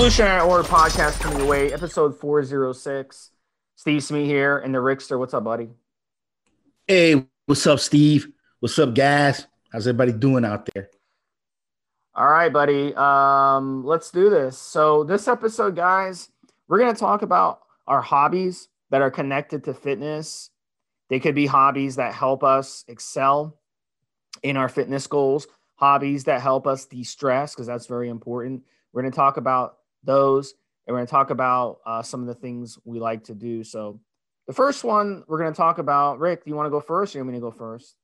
Revolutionary Order podcast coming your way, episode 406. Steve Smee here and the Rickster. What's up, buddy? Hey, what's up, Steve? What's up, guys? How's everybody doing out there? All right, buddy. Um, let's do this. So, this episode, guys, we're going to talk about our hobbies that are connected to fitness. They could be hobbies that help us excel in our fitness goals, hobbies that help us de stress, because that's very important. We're going to talk about those and we're going to talk about uh, some of the things we like to do. So, the first one we're going to talk about, Rick, do you want to go first or you want me to go first?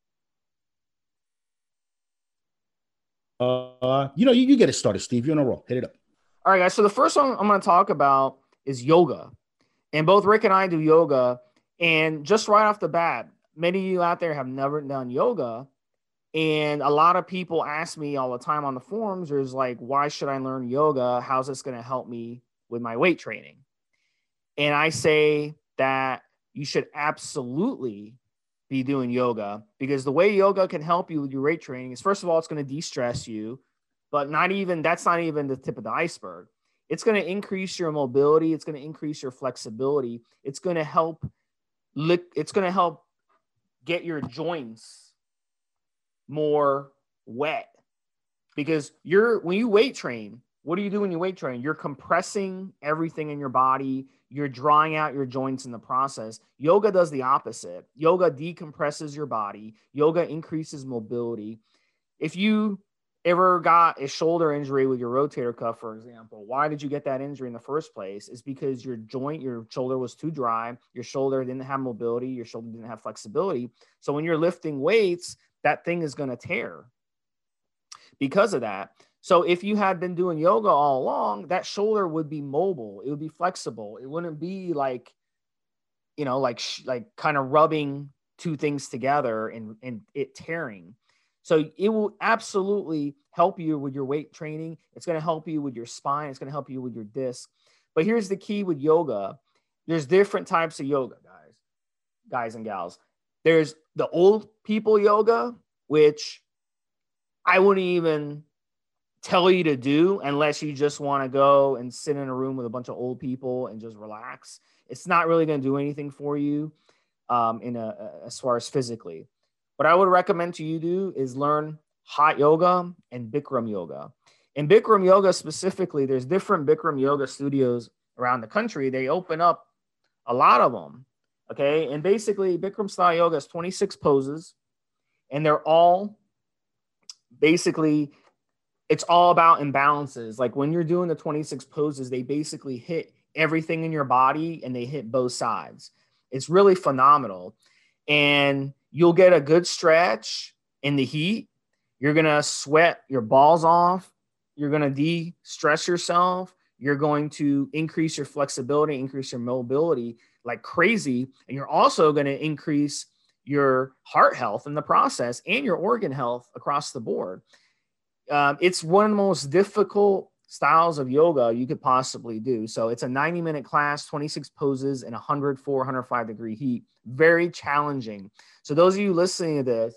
Uh, you know, you, you get it started, Steve. You're in a roll. Hit it up. All right, guys. So, the first one I'm going to talk about is yoga. And both Rick and I do yoga. And just right off the bat, many of you out there have never done yoga. And a lot of people ask me all the time on the forums, there's like, why should I learn yoga? How's this going to help me with my weight training? And I say that you should absolutely be doing yoga because the way yoga can help you with your weight training is first of all, it's going to de stress you, but not even that's not even the tip of the iceberg. It's going to increase your mobility, it's going to increase your flexibility, it's going to help it's going to help get your joints more wet. Because you're when you weight train what do you do when you weight train? You're compressing everything in your body. You're drying out your joints in the process. Yoga does the opposite. Yoga decompresses your body. Yoga increases mobility. If you ever got a shoulder injury with your rotator cuff for example why did you get that injury in the first place? Is because your joint your shoulder was too dry. Your shoulder didn't have mobility. Your shoulder didn't have flexibility. So when you're lifting weights that thing is going to tear because of that. So if you had been doing yoga all along, that shoulder would be mobile. It would be flexible. It wouldn't be like, you know, like like kind of rubbing two things together and and it tearing. So it will absolutely help you with your weight training. It's going to help you with your spine. It's going to help you with your disc. But here's the key with yoga. There's different types of yoga, guys, guys and gals. There's the old people yoga, which I wouldn't even tell you to do unless you just want to go and sit in a room with a bunch of old people and just relax. It's not really going to do anything for you um, in a, as far as physically. What I would recommend to you do is learn hot yoga and Bikram yoga. In Bikram yoga specifically, there's different Bikram yoga studios around the country. They open up a lot of them. Okay. And basically, Bikram style yoga has 26 poses, and they're all basically, it's all about imbalances. Like when you're doing the 26 poses, they basically hit everything in your body and they hit both sides. It's really phenomenal. And you'll get a good stretch in the heat. You're going to sweat your balls off. You're going to de stress yourself. You're going to increase your flexibility, increase your mobility like crazy. And you're also going to increase your heart health in the process and your organ health across the board. Um, it's one of the most difficult styles of yoga you could possibly do. So it's a 90 minute class, 26 poses in 104, 105 degree heat. Very challenging. So those of you listening to this,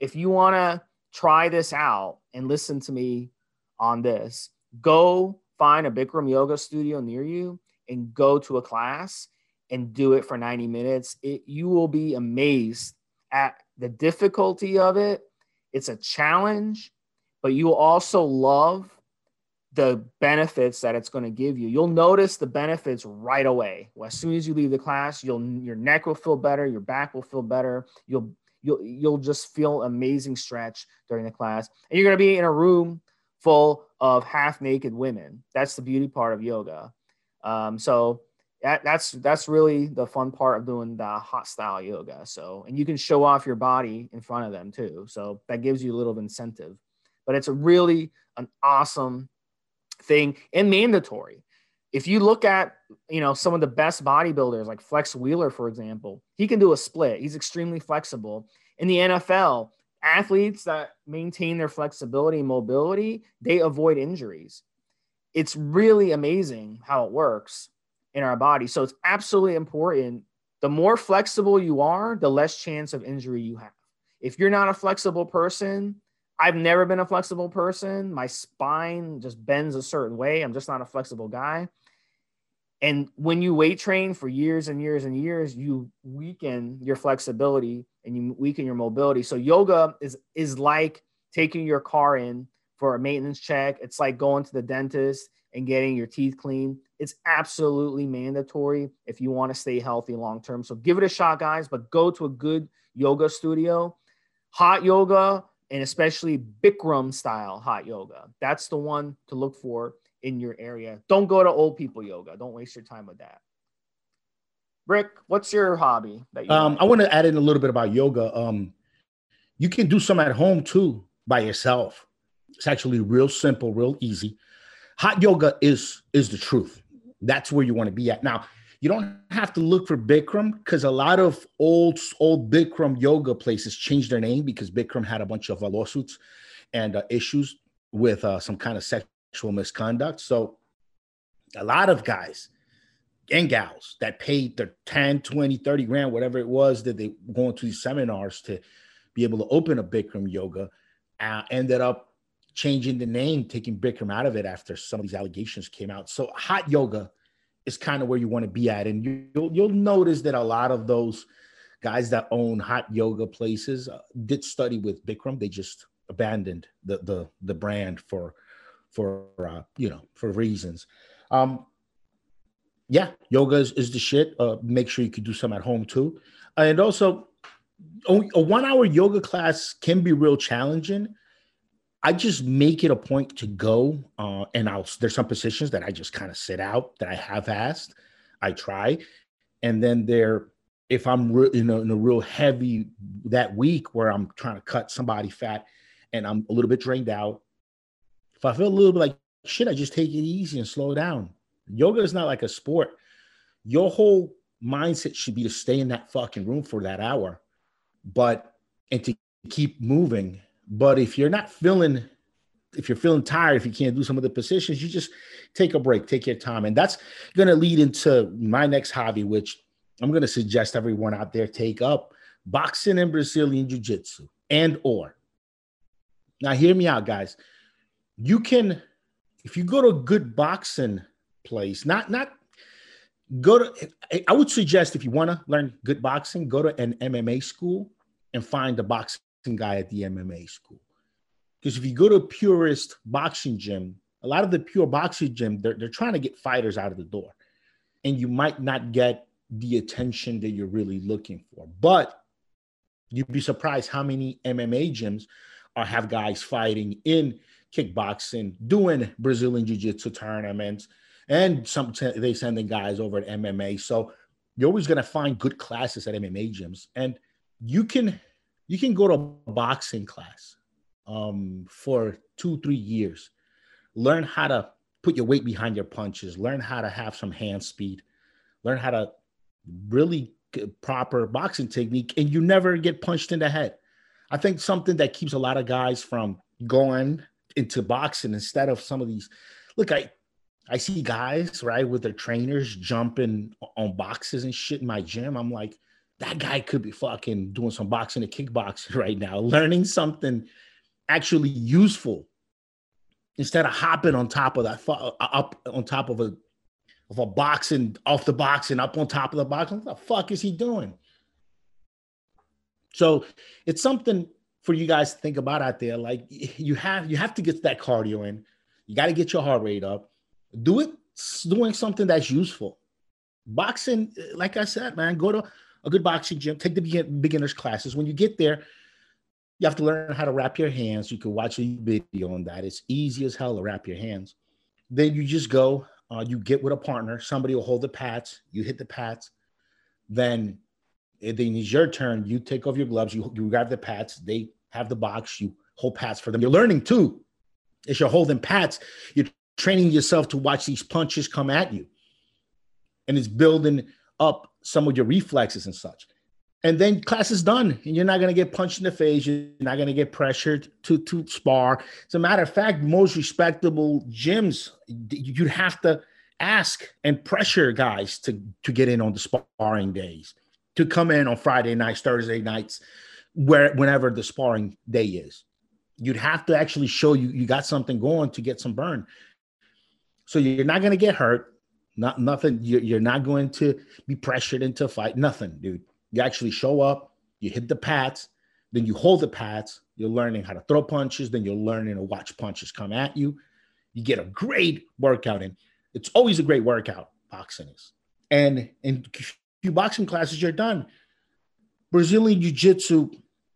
if you want to try this out and listen to me on this, go find a Bikram yoga studio near you and go to a class and do it for 90 minutes, it, you will be amazed at the difficulty of it. It's a challenge, but you will also love the benefits that it's going to give you. You'll notice the benefits right away. Well, as soon as you leave the class, you'll your neck will feel better, your back will feel better. You'll you'll you'll just feel amazing stretch during the class. And you're going to be in a room full of half naked women. That's the beauty part of yoga. Um, so that, that's that's really the fun part of doing the hot style yoga. So, and you can show off your body in front of them too. So that gives you a little incentive. But it's a really an awesome thing and mandatory. If you look at you know some of the best bodybuilders like Flex Wheeler, for example, he can do a split. He's extremely flexible. In the NFL, athletes that maintain their flexibility and mobility, they avoid injuries. It's really amazing how it works in our body. So it's absolutely important. The more flexible you are, the less chance of injury you have. If you're not a flexible person, I've never been a flexible person. My spine just bends a certain way. I'm just not a flexible guy. And when you weight train for years and years and years, you weaken your flexibility and you weaken your mobility. So yoga is is like taking your car in for a maintenance check. It's like going to the dentist and getting your teeth clean. It's absolutely mandatory if you want to stay healthy long term. So give it a shot, guys, but go to a good yoga studio. Hot yoga and especially Bikram style hot yoga. That's the one to look for in your area. Don't go to old people yoga. Don't waste your time with that. Rick, what's your hobby? That you um, I want to add in a little bit about yoga. Um, you can do some at home too by yourself. It's actually real simple, real easy. Hot yoga is is the truth. That's where you want to be at. Now, you don't have to look for Bikram because a lot of old old Bikram yoga places changed their name because Bikram had a bunch of uh, lawsuits and uh, issues with uh, some kind of sexual misconduct. So a lot of guys and gals that paid their 10, 20, 30 grand, whatever it was that they going to these seminars to be able to open a Bikram yoga, uh, ended up changing the name, taking Bikram out of it after some of these allegations came out. So hot yoga is kind of where you want to be at, and you, will you'll notice that a lot of those guys that own hot yoga places uh, did study with Bikram. They just abandoned the the the brand for for uh, you know for reasons. Um, yeah, yoga is, is the shit. Uh, make sure you can do some at home too, and also a one hour yoga class can be real challenging I just make it a point to go, uh, and I'll. There's some positions that I just kind of sit out that I have asked. I try, and then there, if I'm re- in, a, in a real heavy that week where I'm trying to cut somebody fat, and I'm a little bit drained out. If I feel a little bit like shit, I just take it easy and slow down. Yoga is not like a sport. Your whole mindset should be to stay in that fucking room for that hour, but and to keep moving but if you're not feeling, if you're feeling tired, if you can't do some of the positions, you just take a break, take your time. And that's going to lead into my next hobby, which I'm going to suggest everyone out there take up boxing and Brazilian Jiu Jitsu and or. Now, hear me out, guys. You can, if you go to a good boxing place, not, not, go to i would suggest if you want to learn good boxing go to an mma school and find a boxing guy at the MMA school. Because if you go to a purist boxing gym, a lot of the pure boxing gym, they're, they're trying to get fighters out of the door. And you might not get the attention that you're really looking for. But you'd be surprised how many MMA gyms are have guys fighting in kickboxing, doing Brazilian jiu-jitsu tournaments, and some they sending guys over at MMA. So you're always going to find good classes at MMA gyms, and you can you can go to a boxing class um, for two, three years, learn how to put your weight behind your punches, learn how to have some hand speed, learn how to really proper boxing technique, and you never get punched in the head. I think something that keeps a lot of guys from going into boxing instead of some of these. Look, I I see guys right with their trainers jumping on boxes and shit in my gym. I'm like, that guy could be fucking doing some boxing and kickboxing right now, learning something actually useful instead of hopping on top of that uh, up on top of a of a boxing off the box and up on top of the box. What the fuck is he doing? So it's something for you guys to think about out there. Like you have you have to get that cardio in. You got to get your heart rate up. Do it doing something that's useful. Boxing, like I said, man, go to a good boxing gym, take the beginners classes. When you get there, you have to learn how to wrap your hands. You can watch a video on that. It's easy as hell to wrap your hands. Then you just go, uh, you get with a partner. Somebody will hold the pads. You hit the pads. Then, then it's your turn. You take off your gloves. You, you grab the pads. They have the box. You hold pads for them. You're learning too. As you're holding pads, you're training yourself to watch these punches come at you. And it's building up some of your reflexes and such. And then class is done, and you're not going to get punched in the face. You're not going to get pressured to to spar. As a matter of fact, most respectable gyms, you'd have to ask and pressure guys to to get in on the sparring days, to come in on Friday nights, Thursday nights, where whenever the sparring day is. You'd have to actually show you you got something going to get some burn. So you're not going to get hurt. Not nothing. You're, not going to be pressured into a fight. Nothing, dude. You actually show up. You hit the pads. Then you hold the pads. You're learning how to throw punches. Then you're learning to watch punches come at you. You get a great workout in. It's always a great workout. Boxing is, and in few boxing classes, you're done. Brazilian Jiu Jitsu.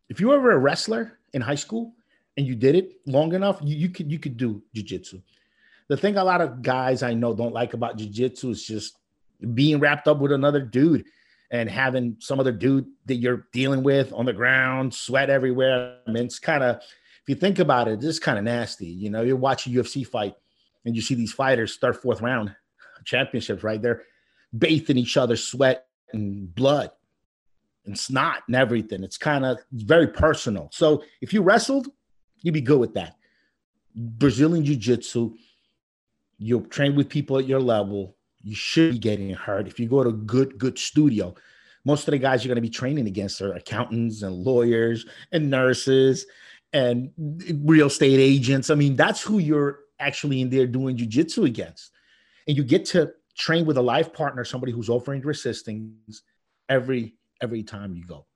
If you were ever a wrestler in high school and you did it long enough, you, you could you could do Jiu Jitsu the thing a lot of guys I know don't like about jiu-jitsu is just being wrapped up with another dude and having some other dude that you're dealing with on the ground, sweat everywhere. I mean, it's kind of, if you think about it, it's kind of nasty. You know, you watch a UFC fight and you see these fighters start fourth round championships, right? They're bathing each other's sweat and blood and snot and everything. It's kind of very personal. So if you wrestled, you'd be good with that. Brazilian Jiu Jitsu you'll train with people at your level. You should be getting hurt. If you go to a good, good studio, most of the guys you're going to be training against are accountants and lawyers and nurses and real estate agents. I mean, that's who you're actually in there doing jujitsu against. And you get to train with a life partner, somebody who's offering resistance every every time you go.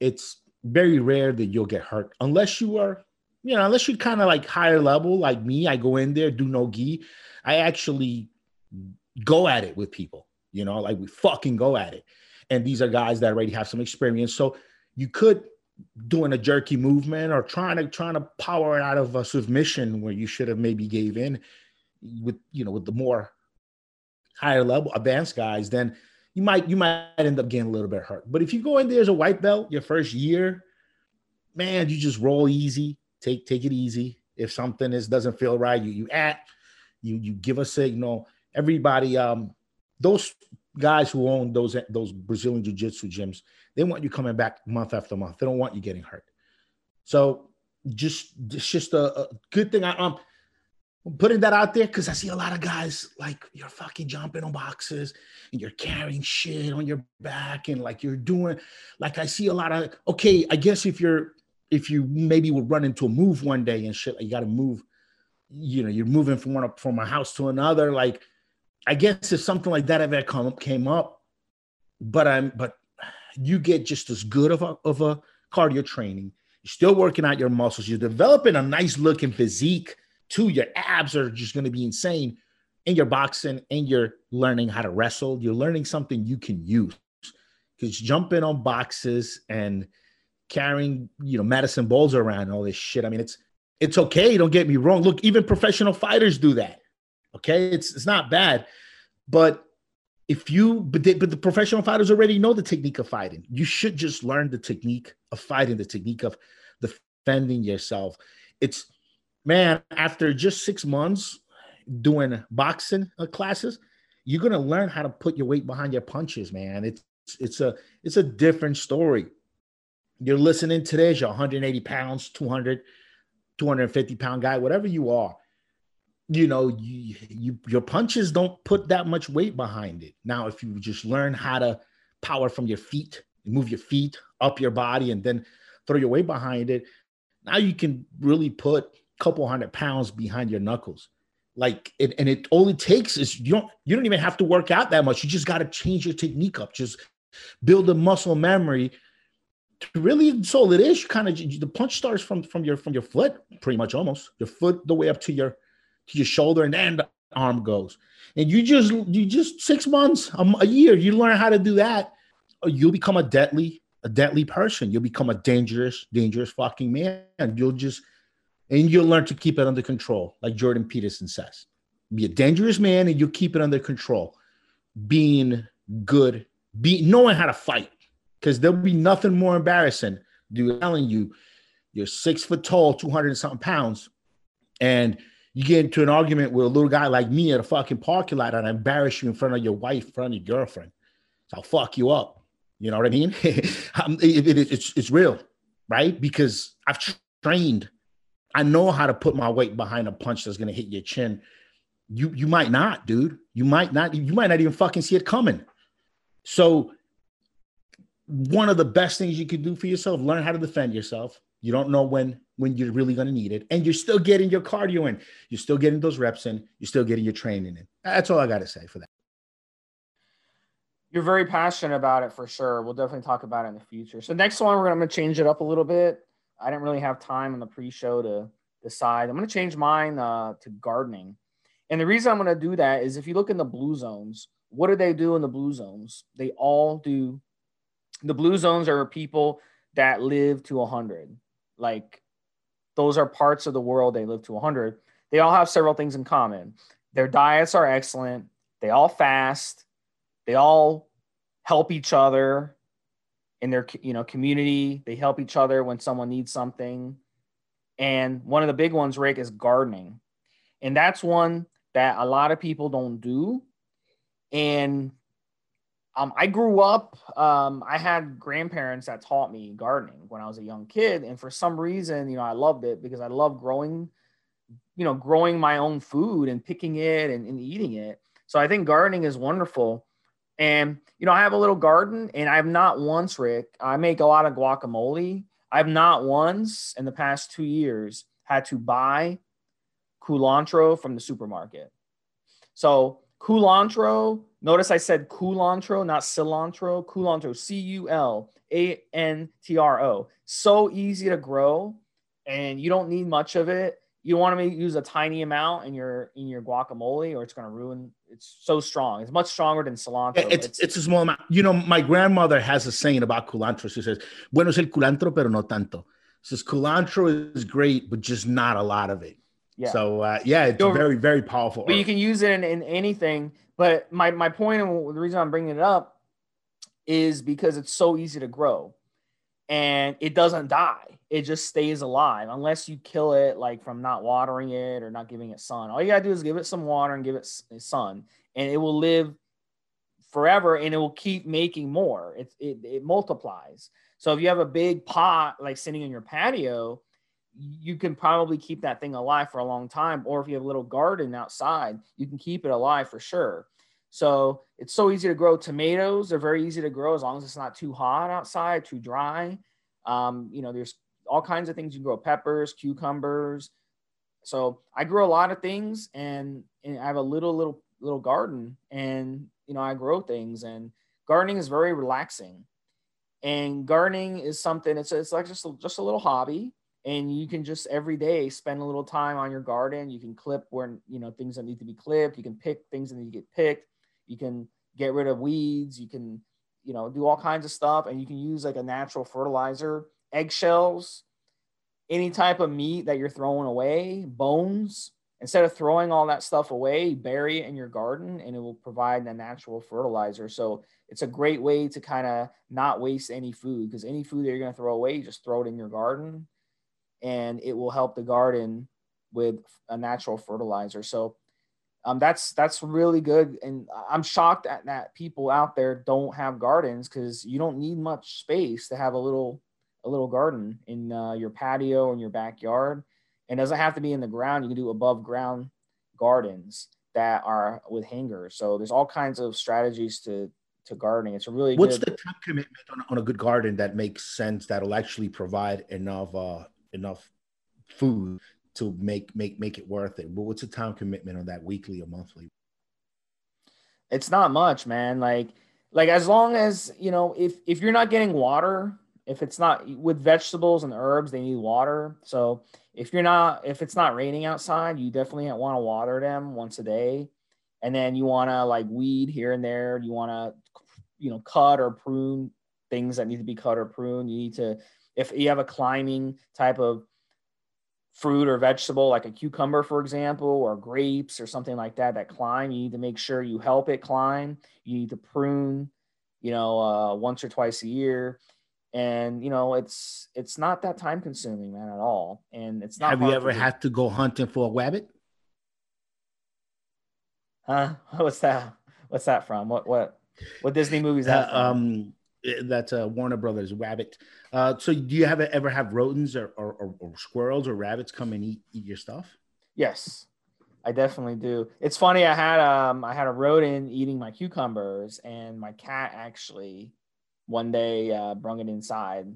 It's very rare that you'll get hurt unless you are you know, unless you're kind of like higher level, like me, I go in there, do no gi. I actually go at it with people, you know, like we fucking go at it. And these are guys that already have some experience. So you could doing a jerky movement or trying to trying to power it out of a submission where you should have maybe gave in with you know with the more higher level advanced guys, then you might you might end up getting a little bit hurt. But if you go in there as a white belt your first year, man, you just roll easy take take it easy. If something is doesn't feel right, you you act, you you give a signal. Everybody, um, those guys who own those those Brazilian jiu-jitsu gyms, they want you coming back month after month. They don't want you getting hurt. So just it's just a, a good thing. I, um, I'm putting that out there because I see a lot of guys like you're fucking jumping on boxes and you're carrying shit on your back and like you're doing like I see a lot of okay, I guess if you're if you maybe would run into a move one day and shit, like you got to move, you know, you're moving from one from a house to another. Like, I guess if something like that ever come came up, but I'm but you get just as good of a of a cardio training. You're still working out your muscles. You're developing a nice looking physique too. Your abs are just going to be insane. And you're boxing and you're learning how to wrestle. You're learning something you can use because jumping on boxes and carrying you know medicine balls around and all this shit. I mean, it's it's okay. Don't get me wrong. Look, even professional fighters do that. Okay, it's it's not bad, but if you but but the professional fighters already know the technique of fighting. You should just learn the technique of fighting, the technique of defending yourself. It's man, after just six months doing boxing uh, classes, you're gonna learn how to put your weight behind your punches, man. It's it's a it's a different story you're listening today you're 180 pounds 200 250 pound guy whatever you are you know you, you your punches don't put that much weight behind it. Now if you just learn how to power from your feet move your feet up your body and then throw your weight behind it now you can really put a couple hundred pounds behind your knuckles. Like it, and it only takes is you don't you don't even have to work out that much. You just got to change your technique up. Just build a muscle memory really so it is kind of the punch starts from from your from your foot pretty much almost. Your foot the way up to your to your shoulder and then the arm goes. And you just you just six months a, year you learn how to do that you'll become a deadly a deadly person. You'll become a dangerous dangerous fucking man. You'll just and you'll learn to keep it under control like jordan peterson says. Be a dangerous man and you'll keep it under control. Being good be knowing how to fight because there'll be nothing more embarrassing. Dude, telling you, you're six foot tall, 200 and something pounds, and you get into an argument with a little guy like me at a fucking parking lot and I embarrass you in front of your wife, in front of your girlfriend. So I'll fuck you up. You know what I mean? it, it, it, it's, it's real, right? Because I've trained. I know how to put my weight behind a punch that's going to hit your chin. You, you might not, dude. You might not. You might not even fucking see it coming. So one of the best things you could do for yourself. Learn how to defend yourself. You don't know when when you're really going to need it, and you're still getting your cardio in. You're still getting those reps in. You're still getting your training in. That's all I got to say for that. You're very passionate about it for sure. We'll definitely talk about it in the future. So next one, we're going to change it up a little bit. I didn't really have time in the pre-show to decide. I'm going to change mine uh, to gardening. And the reason I'm going to do that is if you look in the blue zones, what do they do in the blue zones? They all do. The blue zones are people that live to 100. Like those are parts of the world they live to 100. They all have several things in common. Their diets are excellent. They all fast. They all help each other in their you know community. They help each other when someone needs something. And one of the big ones, Rick, is gardening. And that's one that a lot of people don't do. And um, I grew up, um, I had grandparents that taught me gardening when I was a young kid. And for some reason, you know, I loved it because I love growing, you know, growing my own food and picking it and, and eating it. So I think gardening is wonderful. And, you know, I have a little garden and I've not once, Rick, I make a lot of guacamole. I've not once in the past two years had to buy culantro from the supermarket. So culantro, notice I said culantro, not cilantro. Culantro, C U L A N T R O. So easy to grow, and you don't need much of it. You want to use a tiny amount in your in your guacamole, or it's going to ruin. It's so strong. It's much stronger than cilantro. It's, it's, it's a small amount. You know, my grandmother has a saying about culantro. She says, "Bueno es el culantro, pero no tanto." Says culantro is great, but just not a lot of it. Yeah. So uh, yeah, it's You're, very very powerful. But you can use it in, in anything. But my my point and the reason I'm bringing it up is because it's so easy to grow, and it doesn't die. It just stays alive unless you kill it like from not watering it or not giving it sun. All you gotta do is give it some water and give it sun, and it will live forever and it will keep making more. It, it, it multiplies. So if you have a big pot like sitting in your patio, you can probably keep that thing alive for a long time. Or if you have a little garden outside, you can keep it alive for sure. So it's so easy to grow tomatoes. They're very easy to grow as long as it's not too hot outside, too dry. Um, you know, there's all kinds of things you can grow peppers, cucumbers. So I grow a lot of things and, and I have a little, little, little garden and, you know, I grow things and gardening is very relaxing and gardening is something it's, it's like just, just a little hobby and you can just every day spend a little time on your garden. You can clip where you know things that need to be clipped. You can pick things that need to get picked. You can get rid of weeds. You can you know do all kinds of stuff and you can use like a natural fertilizer. Eggshells any type of meat that you're throwing away bones instead of throwing all that stuff away bury it in your garden and it will provide a natural fertilizer. So it's a great way to kind of not waste any food because any food that you're going to throw away you just throw it in your garden and it will help the garden with a natural fertilizer so um, that's that's really good and i'm shocked at that people out there don't have gardens because you don't need much space to have a little a little garden in uh, your patio in your backyard and it doesn't have to be in the ground. You can do above ground gardens that are with hangers. So there's all kinds of strategies to to gardening. It's a really what's good... the time commitment on, on a good garden that makes sense that'll actually provide enough uh enough food to make make make it worth it. But what's the time commitment on that weekly or monthly? It's not much, man. Like like as long as you know if if you're not getting water if it's not with vegetables and herbs they need water so if you're not if it's not raining outside you definitely want to water them once a day and then you want to like weed here and there you want to you know cut or prune things that need to be cut or pruned you need to if you have a climbing type of fruit or vegetable like a cucumber for example or grapes or something like that that climb you need to make sure you help it climb. You need to prune you know uh, once or twice a year. And you know it's it's not that time consuming man at all. And it's not have you ever had to go hunting for a rabbit? Huh? What's that? What's that from? What what what disney movies that uh, um that's uh warner brothers rabbit uh so do you ever ever have rodents or, or, or, or squirrels or rabbits come and eat, eat your stuff yes I definitely do. It's funny. I had um I had a rodent eating my cucumbers, and my cat actually one day uh, brung it inside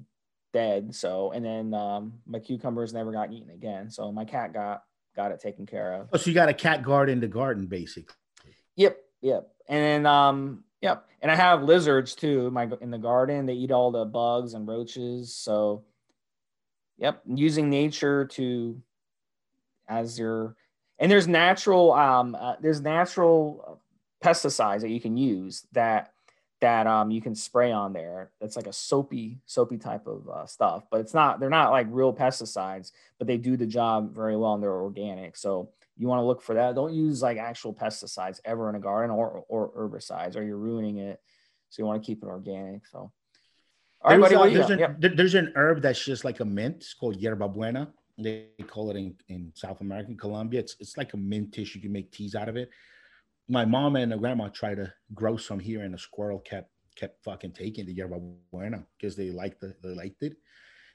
dead. So, and then um, my cucumbers never got eaten again. So my cat got got it taken care of. Oh, so you got a cat guard in the garden, basically. Yep, yep. And then um, yep. And I have lizards too. My in the garden, they eat all the bugs and roaches. So, yep, using nature to as your and there's natural um uh, there's natural pesticides that you can use that that um, you can spray on there. That's like a soapy, soapy type of uh, stuff, but it's not. They're not like real pesticides, but they do the job very well and they're organic. So you want to look for that. Don't use like actual pesticides ever in a garden or or herbicides, or you're ruining it. So you want to keep it organic. So. All right, buddy, uh, there's, an, yep. there's an herb that's just like a mint. It's called yerba buena. They call it in, in South American Colombia. It's it's like a mint tissue. You can make teas out of it my mom and grandma tried to grow some here, and the squirrel kept kept fucking taking the yerba buena because they liked the they liked it,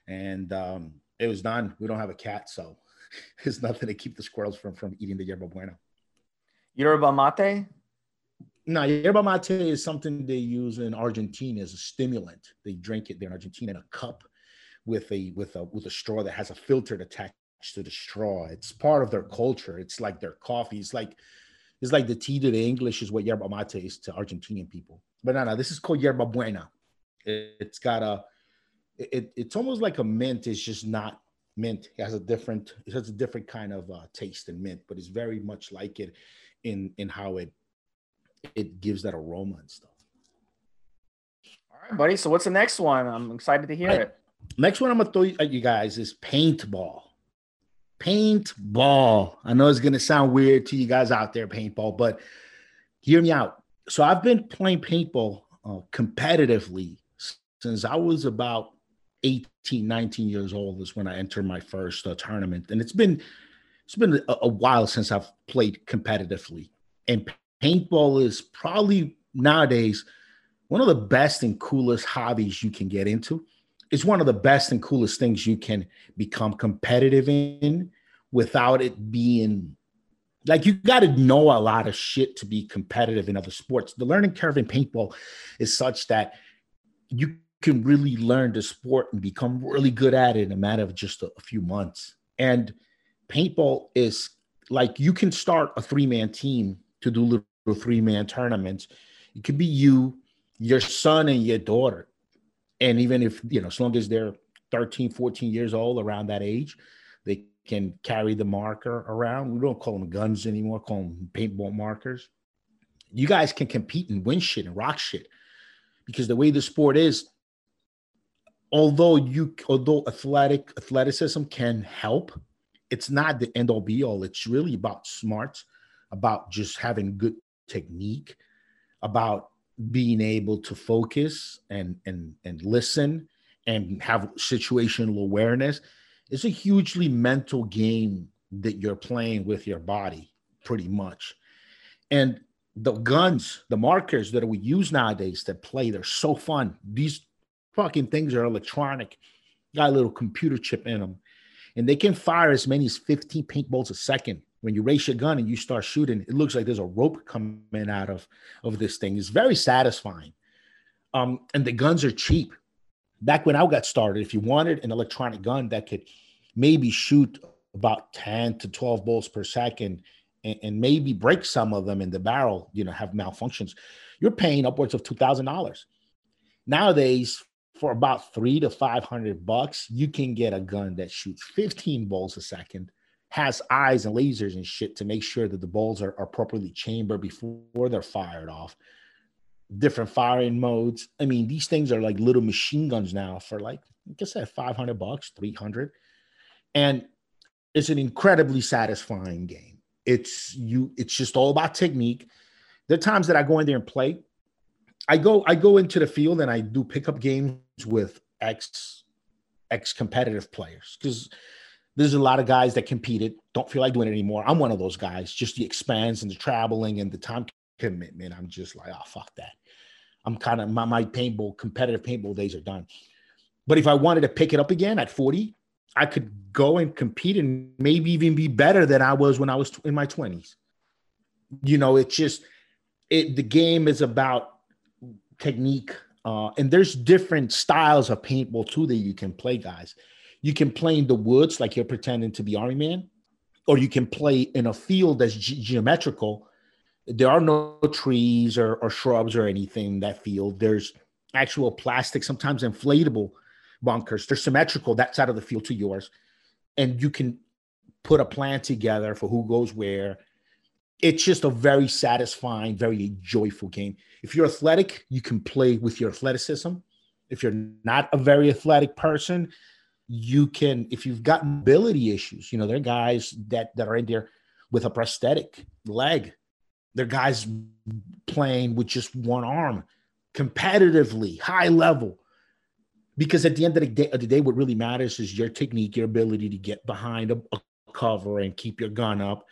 and um, it was done. We don't have a cat, so there's nothing to keep the squirrels from from eating the yerba buena. Yerba mate. No, yerba mate is something they use in Argentina as a stimulant. They drink it there in Argentina in a cup with a with a with a straw that has a filter attached to the straw. It's part of their culture. It's like their coffee. It's like it's like the tea to the English is what yerba mate is to Argentinian people. But no, no, this is called yerba buena. It, has got a, it, it's almost like a mint. It's just not mint. It has a different, it has a different kind of uh, taste than mint, but it's very much like it in in how it it gives that aroma and stuff. All right, buddy. So what's the next one? I'm excited to hear right. it. Next one I'm gonna throw at you guys is paintball paintball. I know it's gonna sound weird to you guys out there, paintball, but hear me out. So I've been playing paintball uh, competitively since I was about 18, 19 years old. Is when I entered my first uh, tournament, and it's been it's been a, a while since I've played competitively. And paintball is probably nowadays one of the best and coolest hobbies you can get into it's one of the best and coolest things you can become competitive in without it being like you got to know a lot of shit to be competitive in other sports. The learning curve in paintball is such that you can really learn the sport and become really good at it in a matter of just a, a few months. And paintball is like you can start a three man team to do little three man tournaments. It could be you, your son, and your daughter and even if you know as long as they're 13 14 years old around that age they can carry the marker around we don't call them guns anymore call them paintball markers you guys can compete and win shit and rock shit because the way the sport is although you although athletic athleticism can help it's not the end all be all. It's really about smarts about just having good technique about being able to focus and and and listen and have situational awareness. It's a hugely mental game that you're playing with your body pretty much. And the guns the markers that we use nowadays that play they're so fun. These fucking things are electronic got a little computer chip in them and they can fire as many as 15 pink paintballs a second when you raise your gun and you start shooting, it looks like there's a rope coming out of, of this thing. It's very satisfying. Um, and the guns are cheap. Back when I got started, if you wanted an electronic gun that could maybe shoot about 10 to 12 bolts per second and, and maybe break some of them in the barrel, you know, have malfunctions, you're paying upwards of $2,000. Nowadays, for about three to 500 bucks, you can get a gun that shoots 15 bolts a second has eyes and lasers and shit to make sure that the balls are, are properly chambered before they're fired off. Different firing modes. I mean, these things are like little machine guns now for like, like I said, 500 bucks, 300. And it's an incredibly satisfying game. It's you, it's just all about technique. There are times that I go in there and play. I go, I go into the field and I do pickup games with ex ex competitive players because there's a lot of guys that competed, don't feel like doing it anymore. I'm one of those guys, just the expense and the traveling and the time commitment. I'm just like, oh, fuck that. I'm kind of, my, my paintball, competitive paintball days are done. But if I wanted to pick it up again at 40, I could go and compete and maybe even be better than I was when I was in my 20s. You know, it's just, it, the game is about technique, Uh, and there's different styles of paintball too that you can play, guys. You can play in the woods like you're pretending to be Army Man, or you can play in a field that's ge- geometrical. There are no trees or, or shrubs or anything in that field. There's actual plastic, sometimes inflatable bunkers. They're symmetrical that side of the field to yours, and you can put a plan together for who goes where. It's just a very satisfying, very joyful game. If you're athletic, you can play with your athleticism. If you're not a very athletic person, you can, if you've got mobility issues, you know, there are guys that, that are in there with a prosthetic leg. They're guys playing with just one arm competitively, high level. Because at the end of the, day, of the day, what really matters is your technique, your ability to get behind a, a cover and keep your gun up,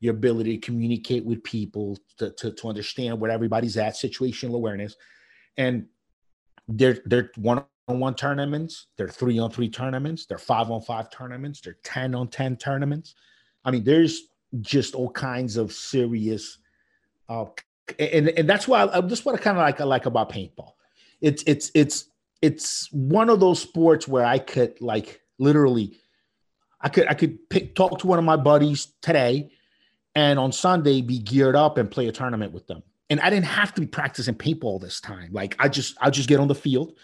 your ability to communicate with people, to, to, to understand where everybody's at, situational awareness. And they're they're one on one tournaments, they're three on three tournaments, they're five on five tournaments, they're 10 on 10 tournaments. I mean, there's just all kinds of serious uh, and, and that's why I, that's what I kind of like I like about paintball. It's it's it's it's one of those sports where I could like literally I could I could pick talk to one of my buddies today and on Sunday be geared up and play a tournament with them. And I didn't have to be practicing paintball this time. Like I just I just get on the field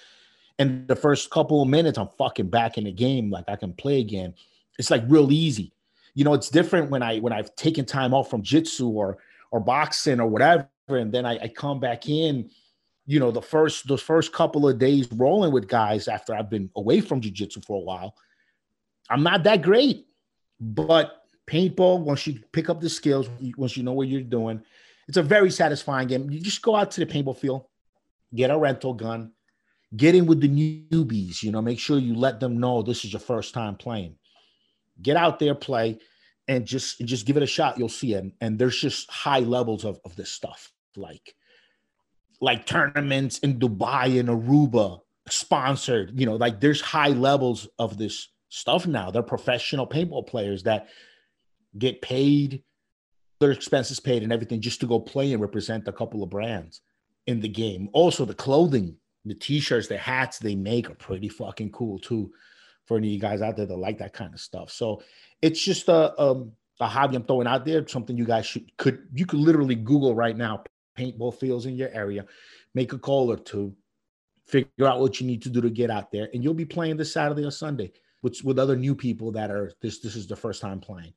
and the first couple of minutes I'm fucking back in the game like I can play again. It's like real easy. You know, it's different when I when I've taken time off from jitsu or or boxing or whatever and then I, I come back in you know the first those first couple of days rolling with guys after I've been away from jiu-jitsu for a while I'm not that great but paintball once you pick up the skills once you know what you're doing it's a very satisfying game you just go out to the paintball field get a rental gun get in with the newbies you know make sure you let them know this is your first time playing get out there play and just just give it a shot you'll see it and, and there's just high levels of, of this stuff like like tournaments in Dubai and Aruba sponsored. You know, like there's high levels of this stuff now. They're professional paintball players that get paid, their expenses paid and everything just to go play and represent a couple of brands in the game. Also, the clothing, the t-shirts, the hats they make are pretty fucking cool too. For any of you guys out there that like that kind of stuff. So it's just a um a hobby I'm throwing out there, something you guys should could you could literally Google right now paintball fields in your area, make a call or two, figure out what you need to do to get out there, and you'll be playing this Saturday or Sunday with, with other new people that are this this is the first time playing.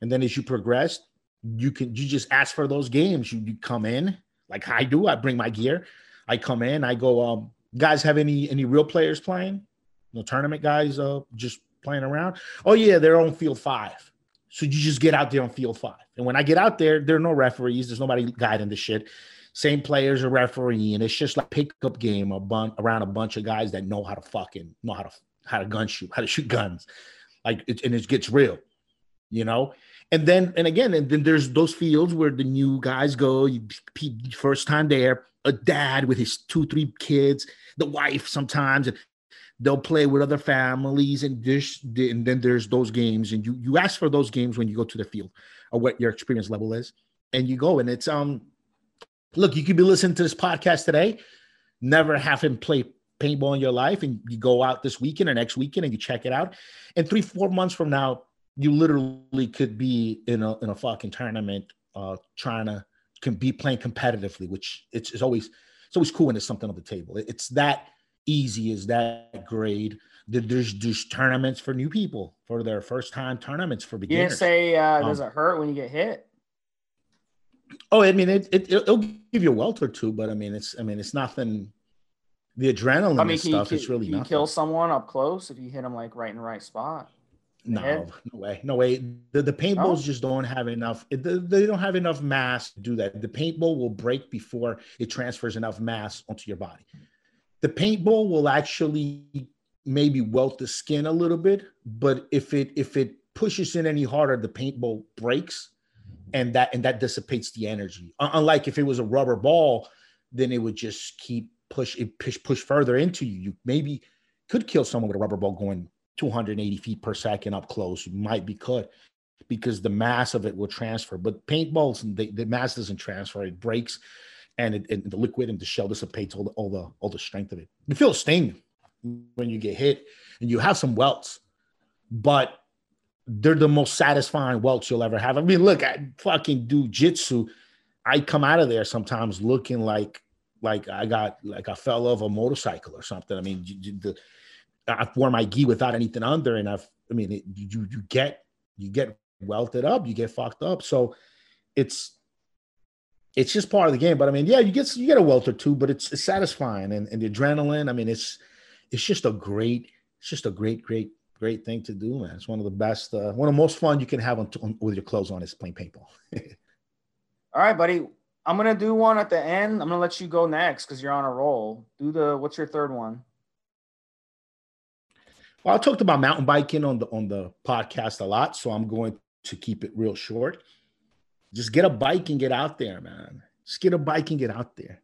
And then as you progress, you can you just ask for those games. You, you come in like I do. I bring my gear. I come in. I go. Um, guys, have any any real players playing? No tournament guys. Uh, just playing around. Oh yeah, they're on field five. So you just get out there on field five. And when I get out there, there are no referees. There's nobody guiding the shit. Same players are refereeing. It's just like pickup game a bun- around a bunch of guys that know how to fucking know how to how to gun shoot, how to shoot guns. Like it, and it gets real, you know. And then and again, and then there's those fields where the new guys go. First time there, a dad with his two, three kids, the wife sometimes, and they'll play with other families and and then there's those games and you you ask for those games when you go to the field or what your experience level is and you go and it's um look you could be listening to this podcast today never have him play paintball in your life and you go out this weekend or next weekend and you check it out and three four months from now you literally could be in a in a fucking tournament uh trying to can be playing competitively which it's, it's always it's always cool when there's something on the table it's that easy is that grade. There's there's tournaments for new people for their first time tournaments for beginners. You didn't say uh, does um, it hurt when you get hit? Oh, I mean it, it it'll give you a welt or two, but I mean it's I mean it's nothing. The adrenaline I mean, stuff is really can nothing. kill someone up close if you hit them like right in the right spot. No, no way, no way. The, the paintballs oh. just don't have enough. It, they don't have enough mass to do that. The paintball will break before it transfers enough mass onto your body. The paintball will actually maybe welt the skin a little bit, but if it if it pushes in any harder, the paintball breaks, and that and that dissipates the energy. Unlike if it was a rubber ball, then it would just keep push it push push further into you. You maybe could kill someone with a rubber ball going 280 feet per second up close. You might be could because the mass of it will transfer. But paintballs, the, the mass doesn't transfer; it breaks and, it, and the liquid and the shell dissipates all the all the all the strength of it. You feel a sting when you get hit, and you have some welts, but they're the most satisfying welts you'll ever have. I mean, look, I fucking do jitsu. I come out of there sometimes looking like like I got like I fell off a motorcycle or something. I mean, the, I've worn my gi without anything under, and I've I mean, it, you you get you get welted up, you get fucked up. So it's it's just part of the game. But I mean, yeah, you get you get a welt or two, but it's, it's satisfying and, and the adrenaline. I mean, it's it's just a great, it's just a great, great, great thing to do, man. It's one of the best, uh, one of the most fun you can have on, on, with your clothes on is playing paintball. All right, buddy. I'm gonna do one at the end. I'm gonna let you go next because you're on a roll. Do the what's your third one? Well, I talked about mountain biking on the on the podcast a lot, so I'm going to keep it real short. Just get a bike and get out there, man. Just get a bike and get out there.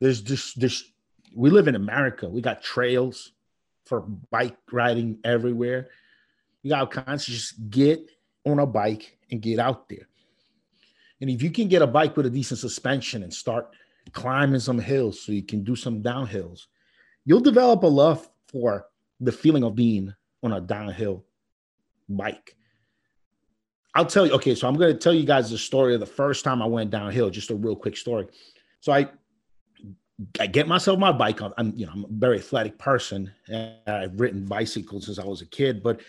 There's just there's we live in America. We got trails for bike riding everywhere. You got kinds. Just get on a bike and get out there. And if you can get a bike with a decent suspension and start climbing some hills so you can do some downhills, you'll develop a love for the feeling of being on a downhill bike. I'll tell you. Okay, so I'm going to tell you guys the story of the first time I went downhill. Just a real quick story. So I, I get myself my bike. I'm, you know, I'm a very athletic person. I've ridden bicycles since I was a kid. But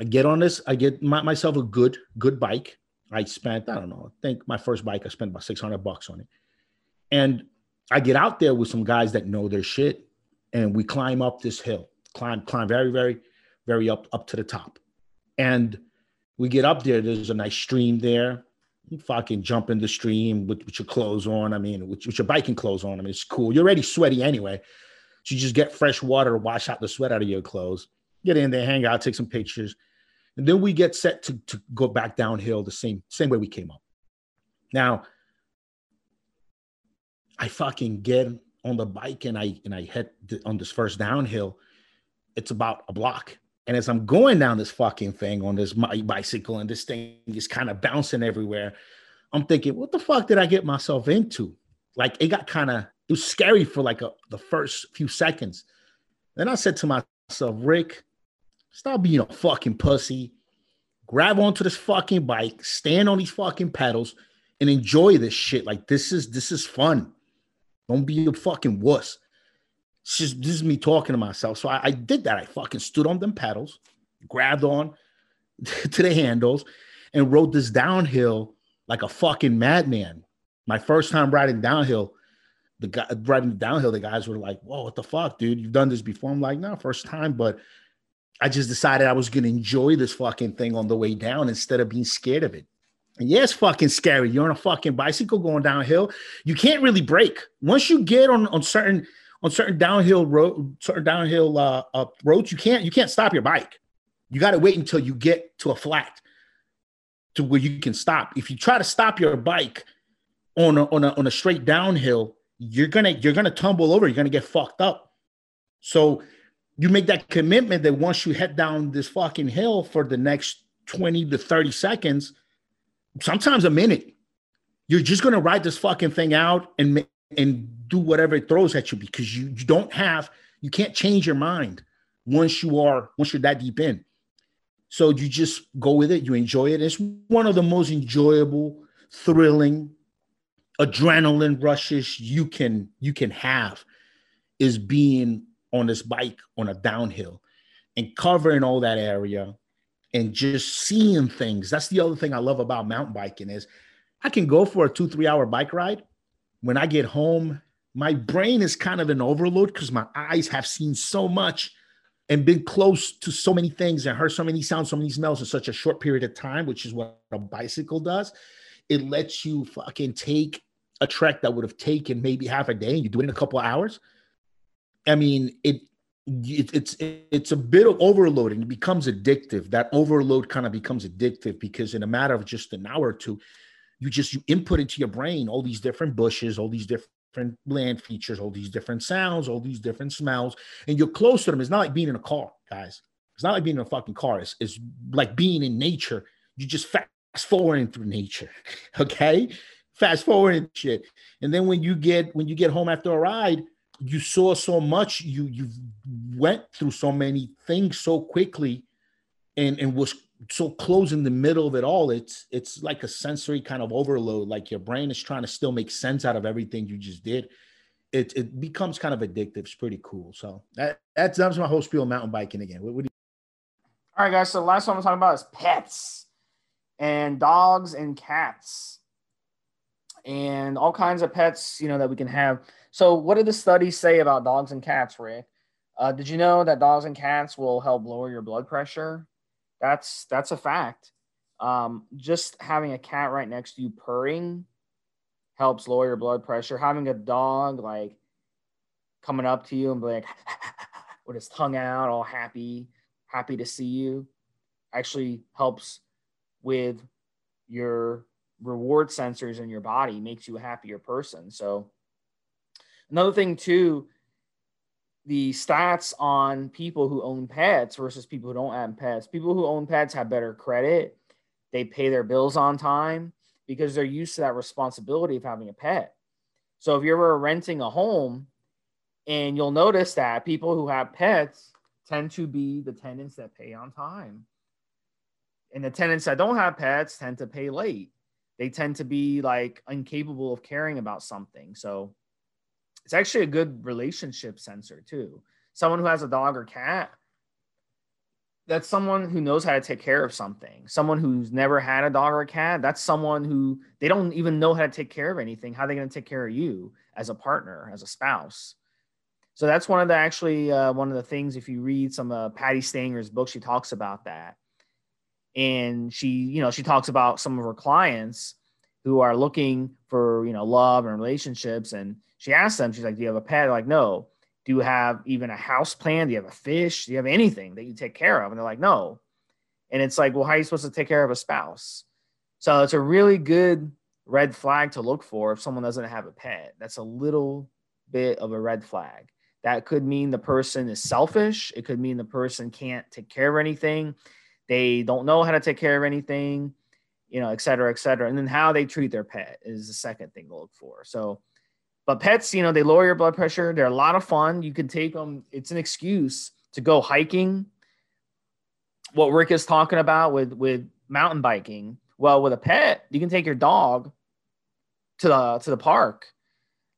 I get on this. I get my, myself a good, good bike. I spent, I don't know. I think my first bike, I spent about 600 bucks on it. And I get out there with some guys that know their shit, and we climb up this hill. Climb, climb very, very, very up, up to the top. And we get up there. There's a nice stream there. You fucking jump in the stream with, with your clothes on. I mean, with, with your biking clothes on. I mean, it's cool. You're already sweaty anyway. So you just get fresh water to wash out the sweat out of your clothes. Get in there, hang out, take some pictures. And then we get set to, to go back downhill the same, same way we came up. Now, I fucking get on the bike and I and I head on this first downhill. It's about a block. And as I'm going down this fucking thing on this bicycle and this thing is kind of bouncing everywhere, I'm thinking, what the fuck did I get myself into? Like it got kind of it was scary for like a, the first few seconds. Then I said to myself, Rick, stop being a fucking pussy. Grab onto this fucking bike, stand on these fucking pedals, and enjoy this shit. Like this is this is fun. Don't be a fucking wuss. Just this is me talking to myself. So I, I did that. I fucking stood on them pedals, grabbed on to the handles, and rode this downhill like a fucking madman. My first time riding downhill, the guy riding downhill, the guys were like, "Whoa, what the fuck, dude? You've done this before?" I'm like, "No, first time," but I just decided I was gonna enjoy this fucking thing on the way down instead of being scared of it. And yeah, it's fucking scary. You're on a fucking bicycle going downhill. You can't really brake once you get on on certain on certain downhill road, certain downhill uh, uh, roads, you can't you can't stop your bike. You got to wait until you get to a flat to where you can stop. If you try to stop your bike on a, on a, on a straight downhill, you're gonna you're gonna tumble over. You're gonna get fucked up. So you make that commitment that once you head down this fucking hill for the next 20 to 30 seconds, sometimes a minute, you're just gonna ride this fucking thing out and and do whatever it throws at you because you, you don't have you can't change your mind once you are once you're that deep in. So you just go with it you enjoy it. It's one of the most enjoyable thrilling adrenaline rushes you can you can have is being on this bike on a downhill and covering all that area and just seeing things. That's the other thing i love about mountain biking is i can go for a two three hour bike ride when i get home my brain is kind of an overload because my eyes have seen so much and been close to so many things and heard so many sounds, so many smells in such a short period of time, which is what a bicycle does. It lets you fucking take a trek that would have taken maybe half a day and you do it in a couple hours. I mean, it, it it's it's a bit of overloading. It becomes addictive. That overload kind of becomes addictive because in a matter of just an hour or two, you just you input into your brain all these different bushes, all these different different land features, all these different sounds, all these different smells, and you're close to them. It's not like being in a car, guys. It's not like being in a fucking car. It's, it's like being in nature. You just fast forwarding through nature. Okay. fast forward and shit. And then when you get when you get home after a ride, you saw so much, you you went through so many things so quickly and and was so close in the middle of it all it's it's like a sensory kind of overload like your brain is trying to still make sense out of everything you just did. It it becomes kind of addictive. It's pretty cool. So that that's that's my whole spiel mountain biking again. What, what do you all right guys. So the last one i'm talking about is pets and dogs and cats and all kinds of pets you know that we can have. So what did the studies say about dogs and cats rick? Uh, did you know that dogs and cats will help lower your blood pressure that's that's a fact. Um, just having a cat right next to you purring helps lower your blood pressure. Having a dog like coming up to you and be like with his tongue out, all happy, happy to see you, actually helps with your reward sensors in your body, makes you a happier person. So another thing too the stats on people who own pets versus people who don't own pets. People who own pets have better credit. They pay their bills on time because they're used to that responsibility of having a pet. So if you're ever renting a home, and you'll notice that people who have pets tend to be the tenants that pay on time. And the tenants that don't have pets tend to pay late. They tend to be like incapable of caring about something. So it's actually a good relationship sensor too. Someone who has a dog or cat, that's someone who knows how to take care of something. Someone who's never had a dog or a cat, that's someone who they don't even know how to take care of anything. How are they going to take care of you as a partner, as a spouse? So that's one of the actually uh, one of the things. If you read some of Patti Stanger's book, she talks about that, and she, you know, she talks about some of her clients who are looking for you know love and relationships, and she asked them, she's like, Do you have a pet? They're like, No. Do you have even a house plan? Do you have a fish? Do you have anything that you take care of? And they're like, No. And it's like, Well, how are you supposed to take care of a spouse? So it's a really good red flag to look for if someone doesn't have a pet. That's a little bit of a red flag. That could mean the person is selfish. It could mean the person can't take care of anything. They don't know how to take care of anything, you know, et cetera, et cetera. And then how they treat their pet is the second thing to look for. So but pets, you know, they lower your blood pressure. They're a lot of fun. You can take them. It's an excuse to go hiking. What Rick is talking about with with mountain biking. Well, with a pet, you can take your dog to the to the park,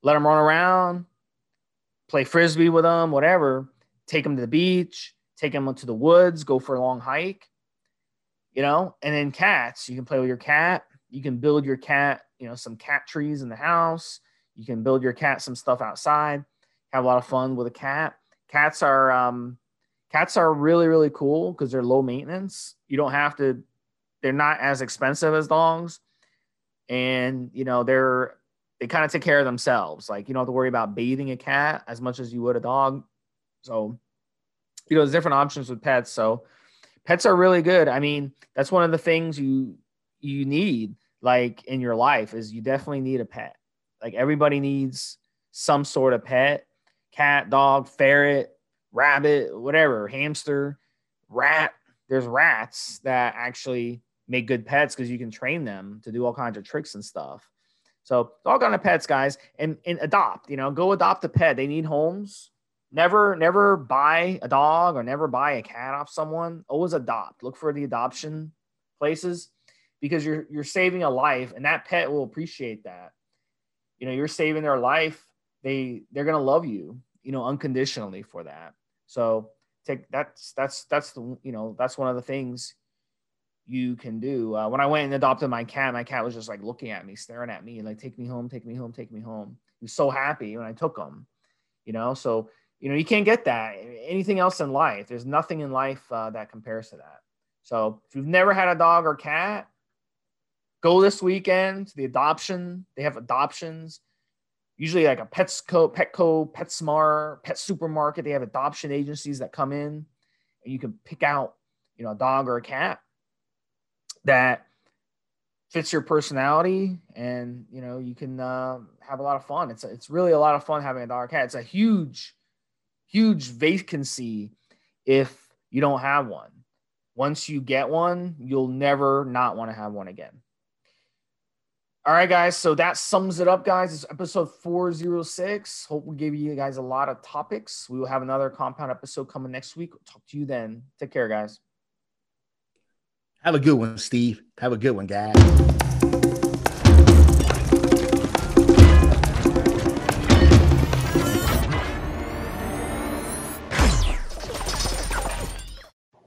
let them run around, play frisbee with them, whatever. Take them to the beach, take them to the woods, go for a long hike. You know, and then cats, you can play with your cat. You can build your cat, you know, some cat trees in the house you can build your cat some stuff outside, have a lot of fun with a cat. Cats are um, cats are really really cool because they're low maintenance. You don't have to. They're not as expensive as dogs, and you know they're they kind of take care of themselves. Like you don't have to worry about bathing a cat as much as you would a dog. So, you know, there's different options with pets. So, pets are really good. I mean, that's one of the things you you need like in your life is you definitely need a pet. Like everybody needs some sort of pet cat, dog, ferret, rabbit, whatever, hamster, rat. There's rats that actually make good pets because you can train them to do all kinds of tricks and stuff. So all kind of pets, guys, and, and adopt, you know, go adopt a pet. They need homes. Never, never buy a dog or never buy a cat off someone. Always adopt. Look for the adoption places because you're you're saving a life and that pet will appreciate that. You know you're saving their life. They they're gonna love you you know unconditionally for that. So take that's that's that's the you know that's one of the things you can do. Uh, when i went and adopted my cat my cat was just like looking at me staring at me like take me home take me home take me home. He was so happy when i took him you know? So you know you can't get that anything else in life there's nothing in life uh, that compares to that so if you've never had a dog or cat go this weekend to the adoption. They have adoptions, usually like a Petsco, Petco, PetSmart, Pet Supermarket. They have adoption agencies that come in, and you can pick out, you know, a dog or a cat that fits your personality, and you know you can uh, have a lot of fun. It's a, it's really a lot of fun having a dog or cat. It's a huge, huge vacancy if you don't have one. Once you get one, you'll never not want to have one again. All right, guys. So that sums it up, guys. It's episode 406. Hope we gave you guys a lot of topics. We will have another compound episode coming next week. We'll talk to you then. Take care, guys. Have a good one, Steve. Have a good one, guys.